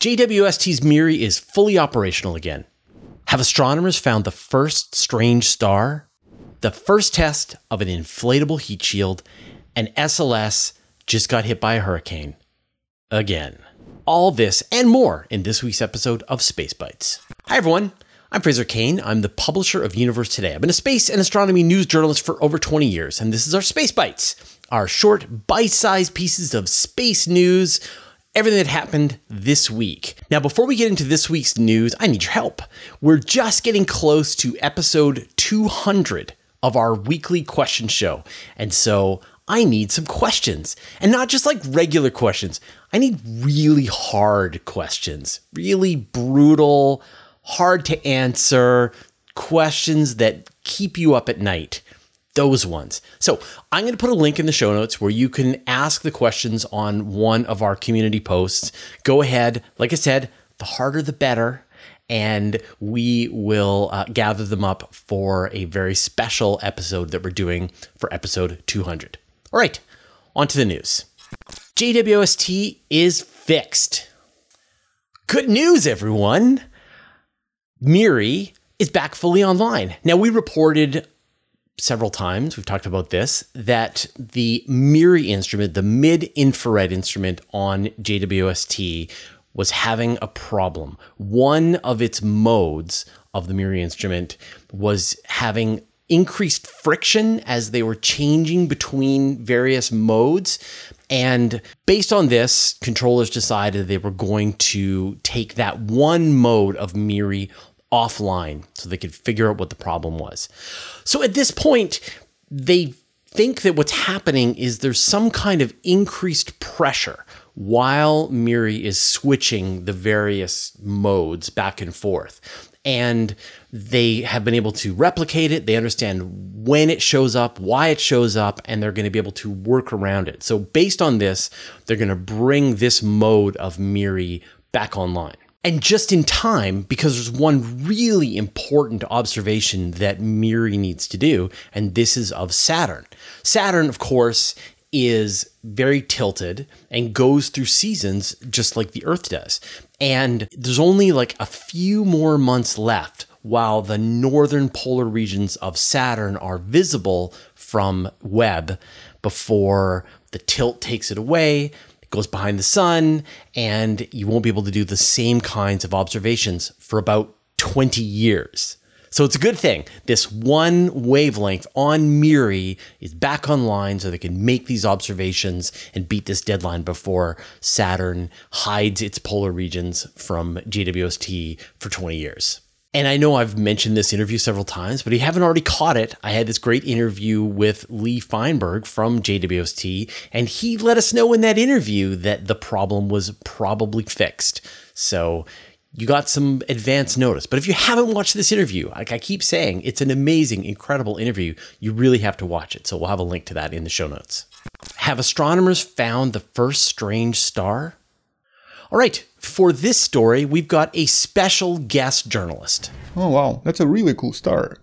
JWST's MIRI is fully operational again. Have astronomers found the first strange star? The first test of an inflatable heat shield, and SLS just got hit by a hurricane. Again. All this and more in this week's episode of Space Bites. Hi, everyone. I'm Fraser Cain. I'm the publisher of Universe Today. I've been a space and astronomy news journalist for over 20 years, and this is our Space Bites, our short, bite sized pieces of space news everything that happened this week. Now, before we get into this week's news, I need your help. We're just getting close to episode 200 of our weekly question show. And so I need some questions and not just like regular questions. I need really hard questions, really brutal, hard to answer questions that keep you up at night those ones. So I'm going to put a link in the show notes where you can ask the questions on one of our community posts. Go ahead. Like I said, the harder the better. And we will uh, gather them up for a very special episode that we're doing for episode 200. All right, on to the news. JWST is fixed. Good news, everyone. Miri is back fully online. Now, we reported several times, we've talked about this, that the MIRI instrument, the mid infrared instrument on JWST, was having a problem. One of its modes of the MIRI instrument was having increased friction as they were changing between various modes. And based on this, controllers decided they were going to take that one mode of MIRI offline so they could figure out what the problem was. So at this point, they think that what's happening is there's some kind of increased pressure while Miri is switching the various modes back and forth. And they have been able to replicate it. They understand when it shows up, why it shows up, and they're going to be able to work around it. So, based on this, they're going to bring this mode of Miri back online. And just in time, because there's one really important observation that Miri needs to do, and this is of Saturn. Saturn, of course, is very tilted and goes through seasons just like the Earth does. And there's only like a few more months left while the northern polar regions of Saturn are visible from Webb before the tilt takes it away goes behind the sun, and you won't be able to do the same kinds of observations for about 20 years. So it's a good thing. This one wavelength on Miri is back online so they can make these observations and beat this deadline before Saturn hides its polar regions from JWST for 20 years. And I know I've mentioned this interview several times, but if you haven't already caught it, I had this great interview with Lee Feinberg from JWST, and he let us know in that interview that the problem was probably fixed. So you got some advance notice. But if you haven't watched this interview, like I keep saying, it's an amazing, incredible interview. You really have to watch it. So we'll have a link to that in the show notes. Have astronomers found the first strange star? All right, for this story, we've got a special guest journalist. Oh wow, that's a really cool star.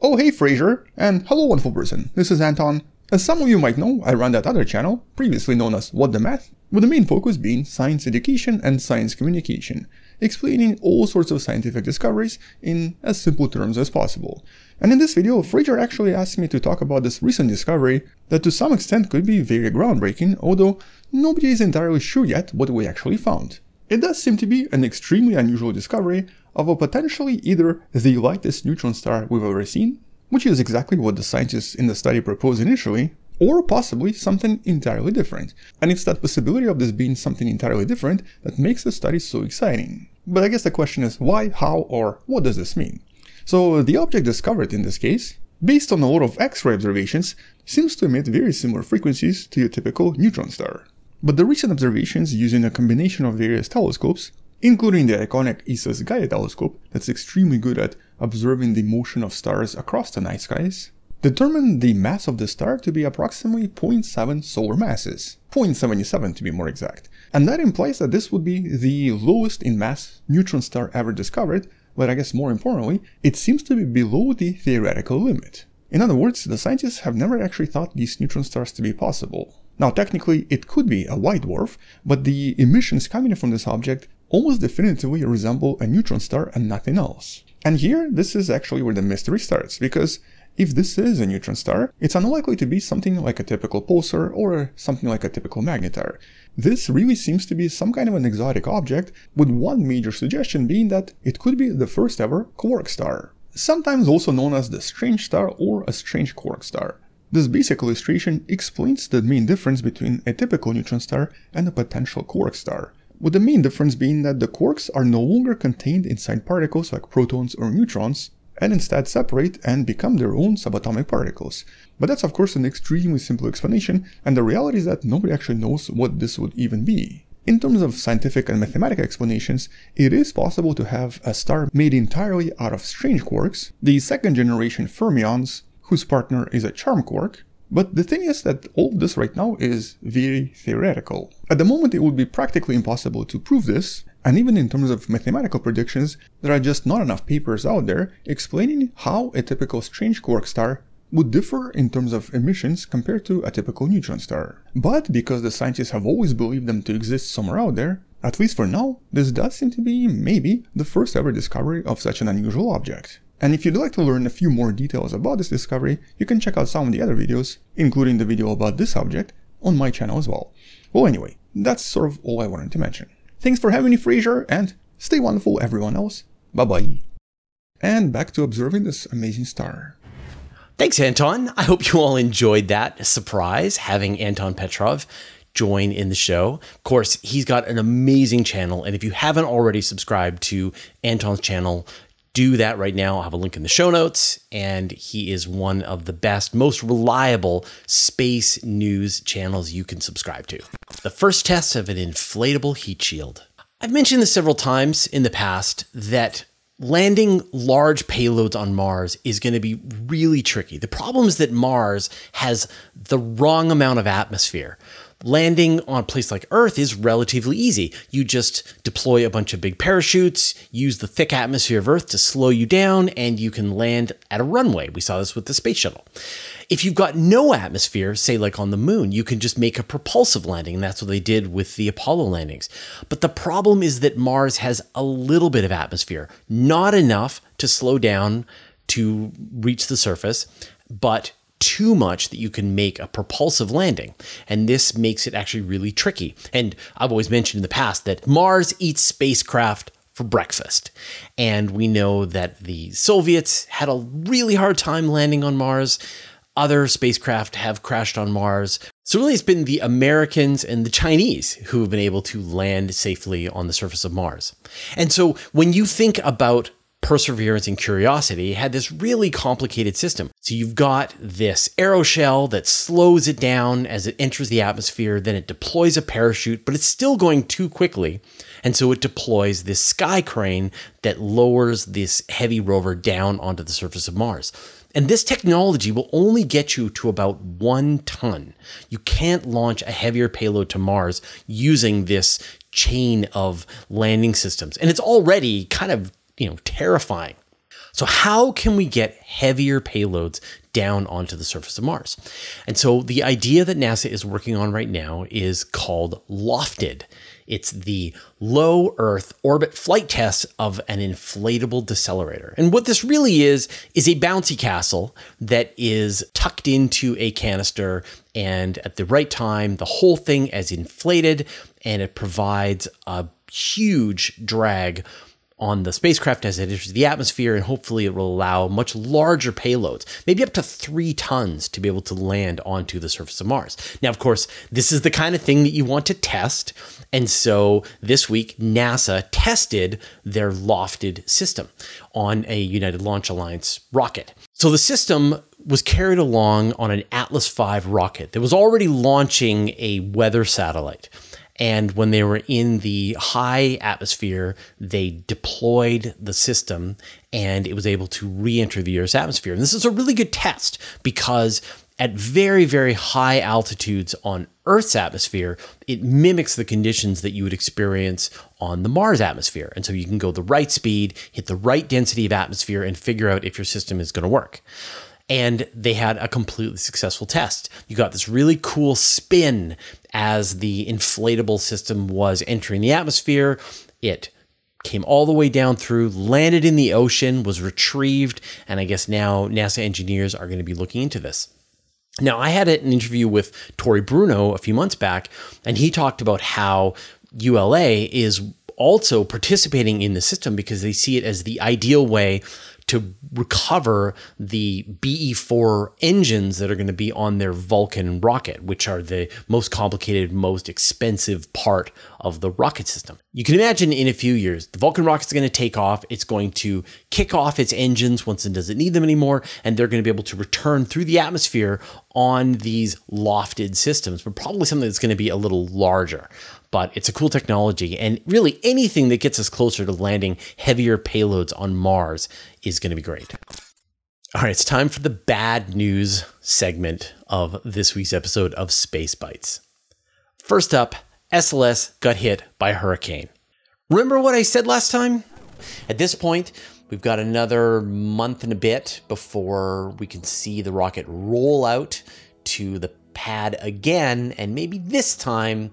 Oh hey Fraser, and hello wonderful person, this is Anton. As some of you might know, I run that other channel, previously known as What the Math, with the main focus being science education and science communication, explaining all sorts of scientific discoveries in as simple terms as possible. And in this video, Fraser actually asked me to talk about this recent discovery that to some extent could be very groundbreaking, although nobody is entirely sure yet what we actually found. It does seem to be an extremely unusual discovery of a potentially either the lightest neutron star we've ever seen, which is exactly what the scientists in the study proposed initially, or possibly something entirely different. And it's that possibility of this being something entirely different that makes the study so exciting. But I guess the question is why, how, or what does this mean? So the object discovered in this case, based on a lot of X-ray observations, seems to emit very similar frequencies to your typical neutron star. But the recent observations using a combination of various telescopes, including the iconic ESA's Gaia telescope that's extremely good at observing the motion of stars across the night skies, determined the mass of the star to be approximately 0.7 solar masses, 0.77 to be more exact. And that implies that this would be the lowest in mass neutron star ever discovered, but I guess more importantly, it seems to be below the theoretical limit. In other words, the scientists have never actually thought these neutron stars to be possible. Now, technically, it could be a white dwarf, but the emissions coming from this object almost definitively resemble a neutron star and nothing else. And here, this is actually where the mystery starts, because if this is a neutron star, it's unlikely to be something like a typical pulsar or something like a typical magnetar. This really seems to be some kind of an exotic object, with one major suggestion being that it could be the first ever quark star, sometimes also known as the strange star or a strange quark star. This basic illustration explains the main difference between a typical neutron star and a potential quark star, with the main difference being that the quarks are no longer contained inside particles like protons or neutrons, and instead separate and become their own subatomic particles. But that's of course an extremely simple explanation, and the reality is that nobody actually knows what this would even be. In terms of scientific and mathematical explanations, it is possible to have a star made entirely out of strange quarks, the second generation fermions, whose partner is a charm quark, but the thing is that all of this right now is very theoretical. At the moment it would be practically impossible to prove this, and even in terms of mathematical predictions, there are just not enough papers out there explaining how a typical strange quark star would differ in terms of emissions compared to a typical neutron star. But because the scientists have always believed them to exist somewhere out there, at least for now, this does seem to be, maybe, the first ever discovery of such an unusual object. And if you'd like to learn a few more details about this discovery, you can check out some of the other videos, including the video about this object, on my channel as well. Well anyway, that's sort of all I wanted to mention. Thanks for having me, Fraser, and stay wonderful, everyone else. Bye bye. And back to observing this amazing star. Thanks, Anton. I hope you all enjoyed that surprise having Anton Petrov join in the show. Of course, he's got an amazing channel, and if you haven't already subscribed to Anton's channel, do that right now. I'll have a link in the show notes. And he is one of the best, most reliable space news channels you can subscribe to. The first test of an inflatable heat shield. I've mentioned this several times in the past that landing large payloads on Mars is going to be really tricky. The problem is that Mars has the wrong amount of atmosphere landing on a place like Earth is relatively easy. You just deploy a bunch of big parachutes, use the thick atmosphere of Earth to slow you down, and you can land at a runway. We saw this with the space shuttle. If you've got no atmosphere, say like on the moon, you can just make a propulsive landing, and that's what they did with the Apollo landings. But the problem is that Mars has a little bit of atmosphere, not enough to slow down to reach the surface, but too much that you can make a propulsive landing. And this makes it actually really tricky. And I've always mentioned in the past that Mars eats spacecraft for breakfast. And we know that the Soviets had a really hard time landing on Mars. Other spacecraft have crashed on Mars. So, really, it's been the Americans and the Chinese who have been able to land safely on the surface of Mars. And so, when you think about Perseverance and Curiosity had this really complicated system. So you've got this aeroshell that slows it down as it enters the atmosphere, then it deploys a parachute, but it's still going too quickly. And so it deploys this sky crane that lowers this heavy rover down onto the surface of Mars. And this technology will only get you to about one ton. You can't launch a heavier payload to Mars using this chain of landing systems. And it's already kind of you know, terrifying. So, how can we get heavier payloads down onto the surface of Mars? And so, the idea that NASA is working on right now is called LOFTID. It's the low Earth orbit flight test of an inflatable decelerator. And what this really is, is a bouncy castle that is tucked into a canister. And at the right time, the whole thing is inflated and it provides a huge drag on the spacecraft as it enters the atmosphere, and hopefully it will allow much larger payloads, maybe up to three tons, to be able to land onto the surface of Mars. Now, of course, this is the kind of thing that you want to test. And so this week, NASA tested their LOFTID system on a United Launch Alliance rocket. So the system was carried along on an Atlas V rocket that was already launching a weather satellite. And when they were in the high atmosphere, they deployed the system and it was able to re enter the Earth's atmosphere. And this is a really good test because at very, very high altitudes on Earth's atmosphere, it mimics the conditions that you would experience on the Mars atmosphere. And so you can go the right speed, hit the right density of atmosphere, and figure out if your system is going to work and they had a completely successful test. You got this really cool spin as the inflatable system was entering the atmosphere. It came all the way down through, landed in the ocean, was retrieved, and I guess now NASA engineers are going to be looking into this. Now, I had an interview with Tory Bruno a few months back, and he talked about how ULA is also participating in the system because they see it as the ideal way to recover the BE4 engines that are going to be on their Vulcan rocket, which are the most complicated, most expensive part of the rocket system. You can imagine in a few years, the Vulcan rocket is going to take off. It's going to kick off its engines once it doesn't need them anymore, and they're going to be able to return through the atmosphere on these LOFTID systems, but probably something that's going to be a little larger but it's a cool technology. And really, anything that gets us closer to landing heavier payloads on Mars is going to be great. All right, it's time for the bad news segment of this week's episode of Space Bites. First up, SLS got hit by a hurricane. Remember what I said last time? At this point, we've got another month and a bit before we can see the rocket roll out to the pad again, and maybe this time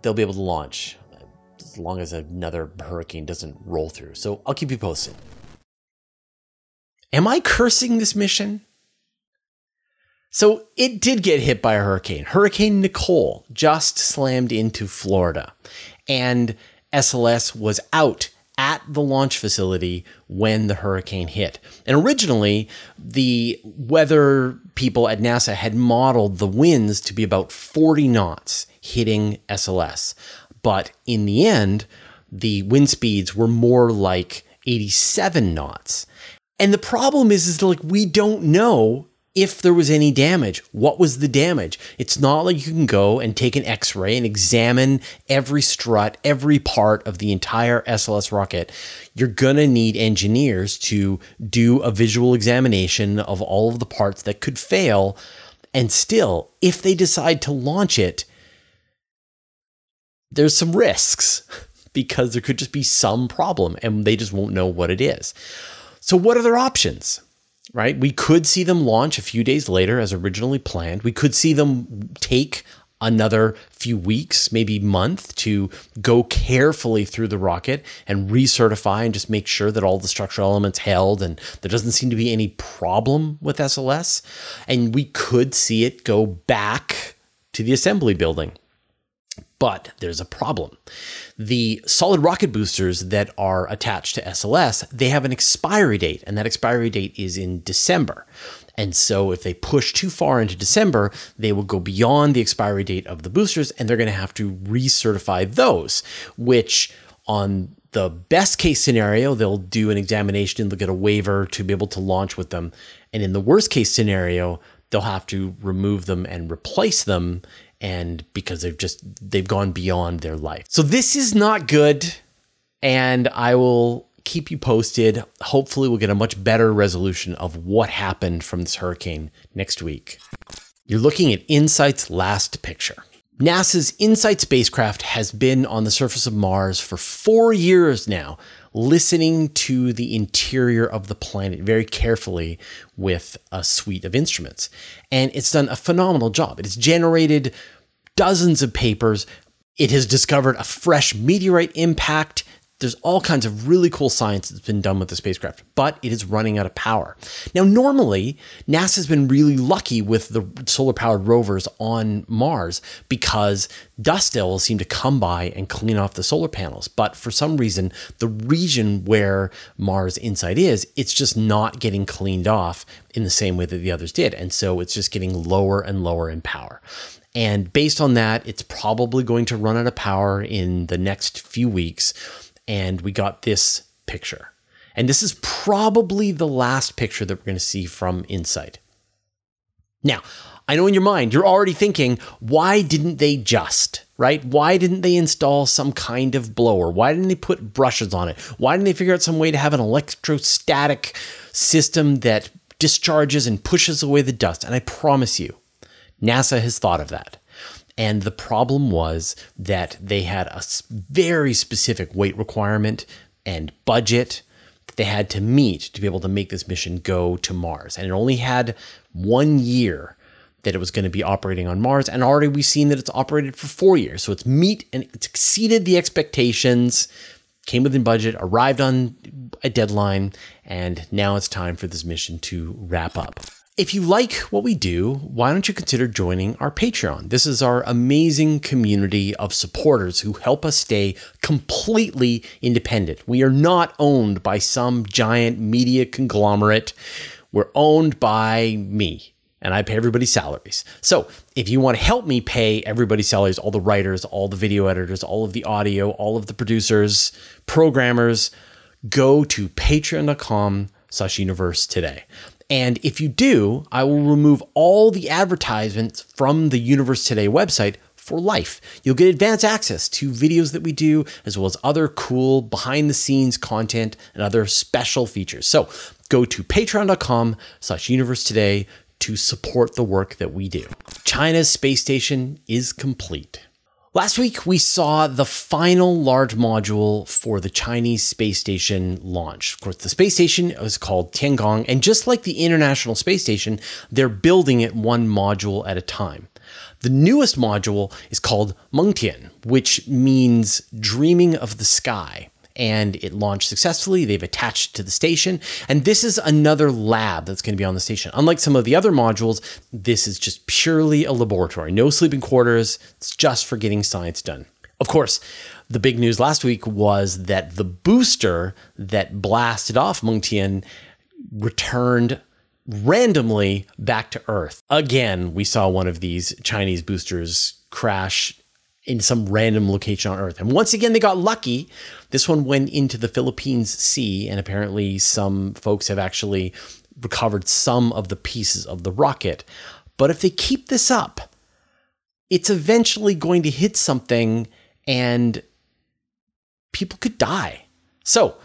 they'll be able to launch as long as another hurricane doesn't roll through. So I'll keep you posted. Am I cursing this mission? So it did get hit by a hurricane. Hurricane Nicole just slammed into Florida, and SLS was out at the launch facility when the hurricane hit. And originally, the weather people at NASA had modeled the winds to be about 40 knots hitting SLS. But in the end, the wind speeds were more like 87 knots. And the problem is, is like we don't know if there was any damage. What was the damage? It's not like you can go and take an x ray and examine every strut, every part of the entire SLS rocket. You're going to need engineers to do a visual examination of all of the parts that could fail. And still, if they decide to launch it, there's some risks because there could just be some problem and they just won't know what it is. So, what are their options? Right? We could see them launch a few days later as originally planned. We could see them take another few weeks, maybe month to go carefully through the rocket and recertify and just make sure that all the structural elements held and there doesn't seem to be any problem with SLS. And we could see it go back to the assembly building but there's a problem. The solid rocket boosters that are attached to SLS, they have an expiry date, and that expiry date is in December. And so if they push too far into December, they will go beyond the expiry date of the boosters and they're going to have to recertify those, which on the best case scenario, they'll do an examination and they'll get a waiver to be able to launch with them. And in the worst case scenario, they'll have to remove them and replace them and because they've just they've gone beyond their life. So this is not good and I will keep you posted. Hopefully we'll get a much better resolution of what happened from this hurricane next week. You're looking at InSight's last picture. NASA's InSight spacecraft has been on the surface of Mars for 4 years now listening to the interior of the planet very carefully with a suite of instruments. And it's done a phenomenal job. It has generated dozens of papers. It has discovered a fresh meteorite impact there's all kinds of really cool science that's been done with the spacecraft, but it is running out of power. Now, normally, NASA's been really lucky with the solar powered rovers on Mars because dust devils seem to come by and clean off the solar panels. But for some reason, the region where Mars InSight is, it's just not getting cleaned off in the same way that the others did. And so it's just getting lower and lower in power. And based on that, it's probably going to run out of power in the next few weeks and we got this picture. And this is probably the last picture that we're going to see from InSight. Now, I know in your mind, you're already thinking, why didn't they just, right? Why didn't they install some kind of blower? Why didn't they put brushes on it? Why didn't they figure out some way to have an electrostatic system that discharges and pushes away the dust? And I promise you, NASA has thought of that. And the problem was that they had a very specific weight requirement and budget that they had to meet to be able to make this mission go to Mars. And it only had one year that it was going to be operating on Mars, and already we've seen that it's operated for four years. So it's meet and it's exceeded the expectations, came within budget, arrived on a deadline, and now it's time for this mission to wrap up. If you like what we do, why don't you consider joining our Patreon? This is our amazing community of supporters who help us stay completely independent. We are not owned by some giant media conglomerate. We're owned by me, and I pay everybody's salaries. So if you want to help me pay everybody's salaries, all the writers, all the video editors, all of the audio, all of the producers, programmers, go to patreon.com slash universe today. And if you do, I will remove all the advertisements from the Universe Today website for life. You'll get advanced access to videos that we do, as well as other cool behind the scenes content and other special features. So go to patreon.com slash universe today to support the work that we do. China's space station is complete. Last week, we saw the final large module for the Chinese space station launch. Of course, the space station is called Tiangong, and just like the International Space Station, they're building it one module at a time. The newest module is called Mengtian, which means dreaming of the sky and it launched successfully. They've attached it to the station. And this is another lab that's going to be on the station. Unlike some of the other modules, this is just purely a laboratory. No sleeping quarters. It's just for getting science done. Of course, the big news last week was that the booster that blasted off Mengtian returned randomly back to Earth. Again, we saw one of these Chinese boosters crash in some random location on Earth. And once again, they got lucky. This one went into the Philippines Sea, and apparently, some folks have actually recovered some of the pieces of the rocket. But if they keep this up, it's eventually going to hit something and people could die. So,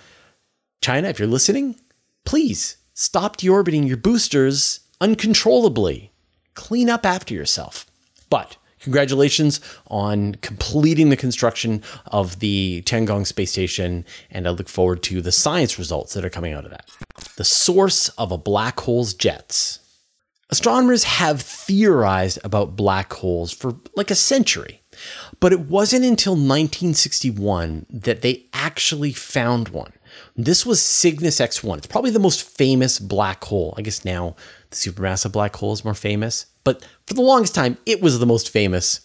China, if you're listening, please stop deorbiting your boosters uncontrollably. Clean up after yourself. But Congratulations on completing the construction of the Tiangong space station, and I look forward to the science results that are coming out of that. The source of a black hole's jets. Astronomers have theorized about black holes for like a century, but it wasn't until 1961 that they actually found one. This was Cygnus X1. It's probably the most famous black hole. I guess now the supermassive black hole is more famous, but for the longest time, it was the most famous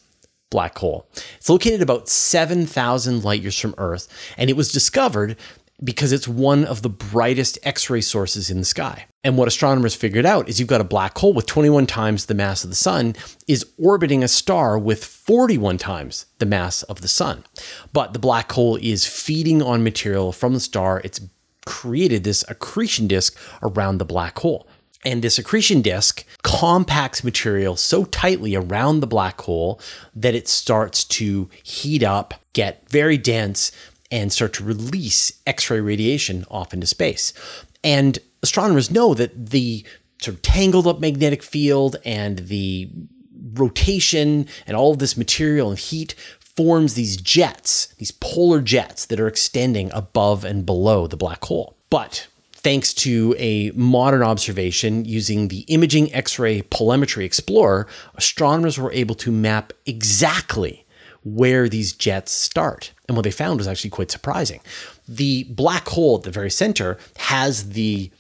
black hole. It's located about 7,000 light years from Earth, and it was discovered because it's one of the brightest X ray sources in the sky. And what astronomers figured out is you've got a black hole with 21 times the mass of the sun is orbiting a star with 41 times the mass of the sun. But the black hole is feeding on material from the star. It's created this accretion disk around the black hole. And this accretion disk compacts material so tightly around the black hole that it starts to heat up, get very dense, and start to release X ray radiation off into space. And astronomers know that the sort of tangled up magnetic field and the rotation and all of this material and heat forms these jets, these polar jets that are extending above and below the black hole. But thanks to a modern observation using the Imaging X ray Polarimetry Explorer, astronomers were able to map exactly where these jets start. And what they found was actually quite surprising. The black hole at the very center has the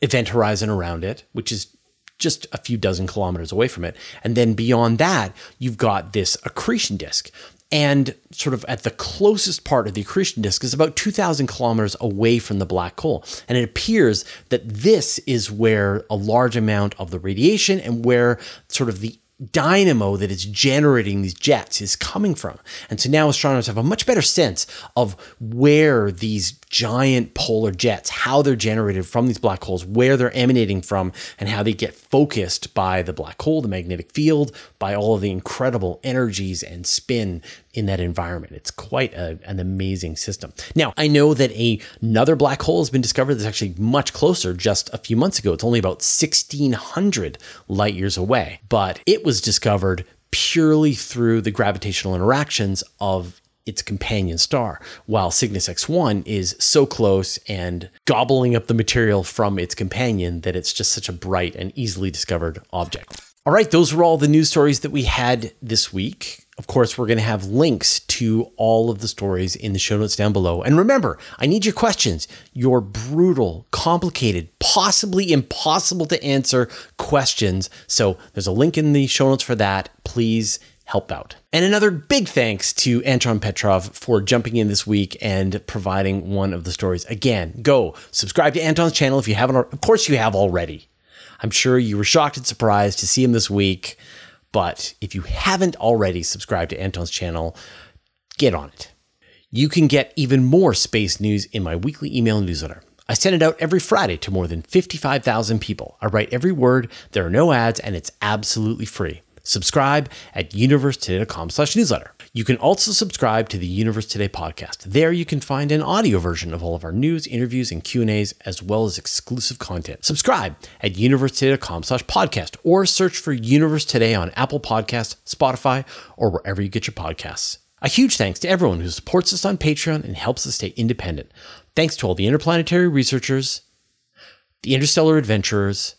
event horizon around it, which is just a few dozen kilometers away from it. And then beyond that, you've got this accretion disk. And sort of at the closest part of the accretion disk is about 2,000 kilometers away from the black hole. And it appears that this is where a large amount of the radiation and where sort of the dynamo that is generating these jets is coming from. And so now astronomers have a much better sense of where these giant polar jets, how they're generated from these black holes, where they're emanating from, and how they get focused by the black hole, the magnetic field, by all of the incredible energies and spin in that environment. It's quite a, an amazing system. Now, I know that a, another black hole has been discovered that's actually much closer just a few months ago. It's only about 1600 light years away, but it was discovered purely through the gravitational interactions of its companion star, while Cygnus X1 is so close and gobbling up the material from its companion that it's just such a bright and easily discovered object. All right, those were all the news stories that we had this week. Of course, we're going to have links to all of the stories in the show notes down below. And remember, I need your questions, your brutal, complicated, possibly impossible to answer questions. So there's a link in the show notes for that. Please help out. And another big thanks to Anton Petrov for jumping in this week and providing one of the stories. Again, go subscribe to Anton's channel if you haven't. Of course, you have already. I'm sure you were shocked and surprised to see him this week. But if you haven't already subscribed to Anton's channel, get on it. You can get even more space news in my weekly email newsletter. I send it out every Friday to more than 55,000 people. I write every word, there are no ads, and it's absolutely free. Subscribe at universetoday.com slash newsletter. You can also subscribe to the Universe Today podcast. There you can find an audio version of all of our news, interviews, and Q&As, as well as exclusive content. Subscribe at universetoday.com slash podcast or search for Universe Today on Apple Podcasts, Spotify, or wherever you get your podcasts. A huge thanks to everyone who supports us on Patreon and helps us stay independent. Thanks to all the interplanetary researchers, the interstellar adventurers,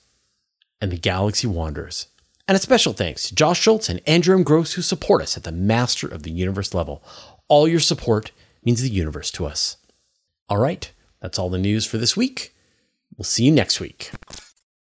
and the galaxy wanderers. And a special thanks to Josh Schultz and Andrew M. Gross who support us at the Master of the Universe level. All your support means the universe to us. All right, that's all the news for this week. We'll see you next week.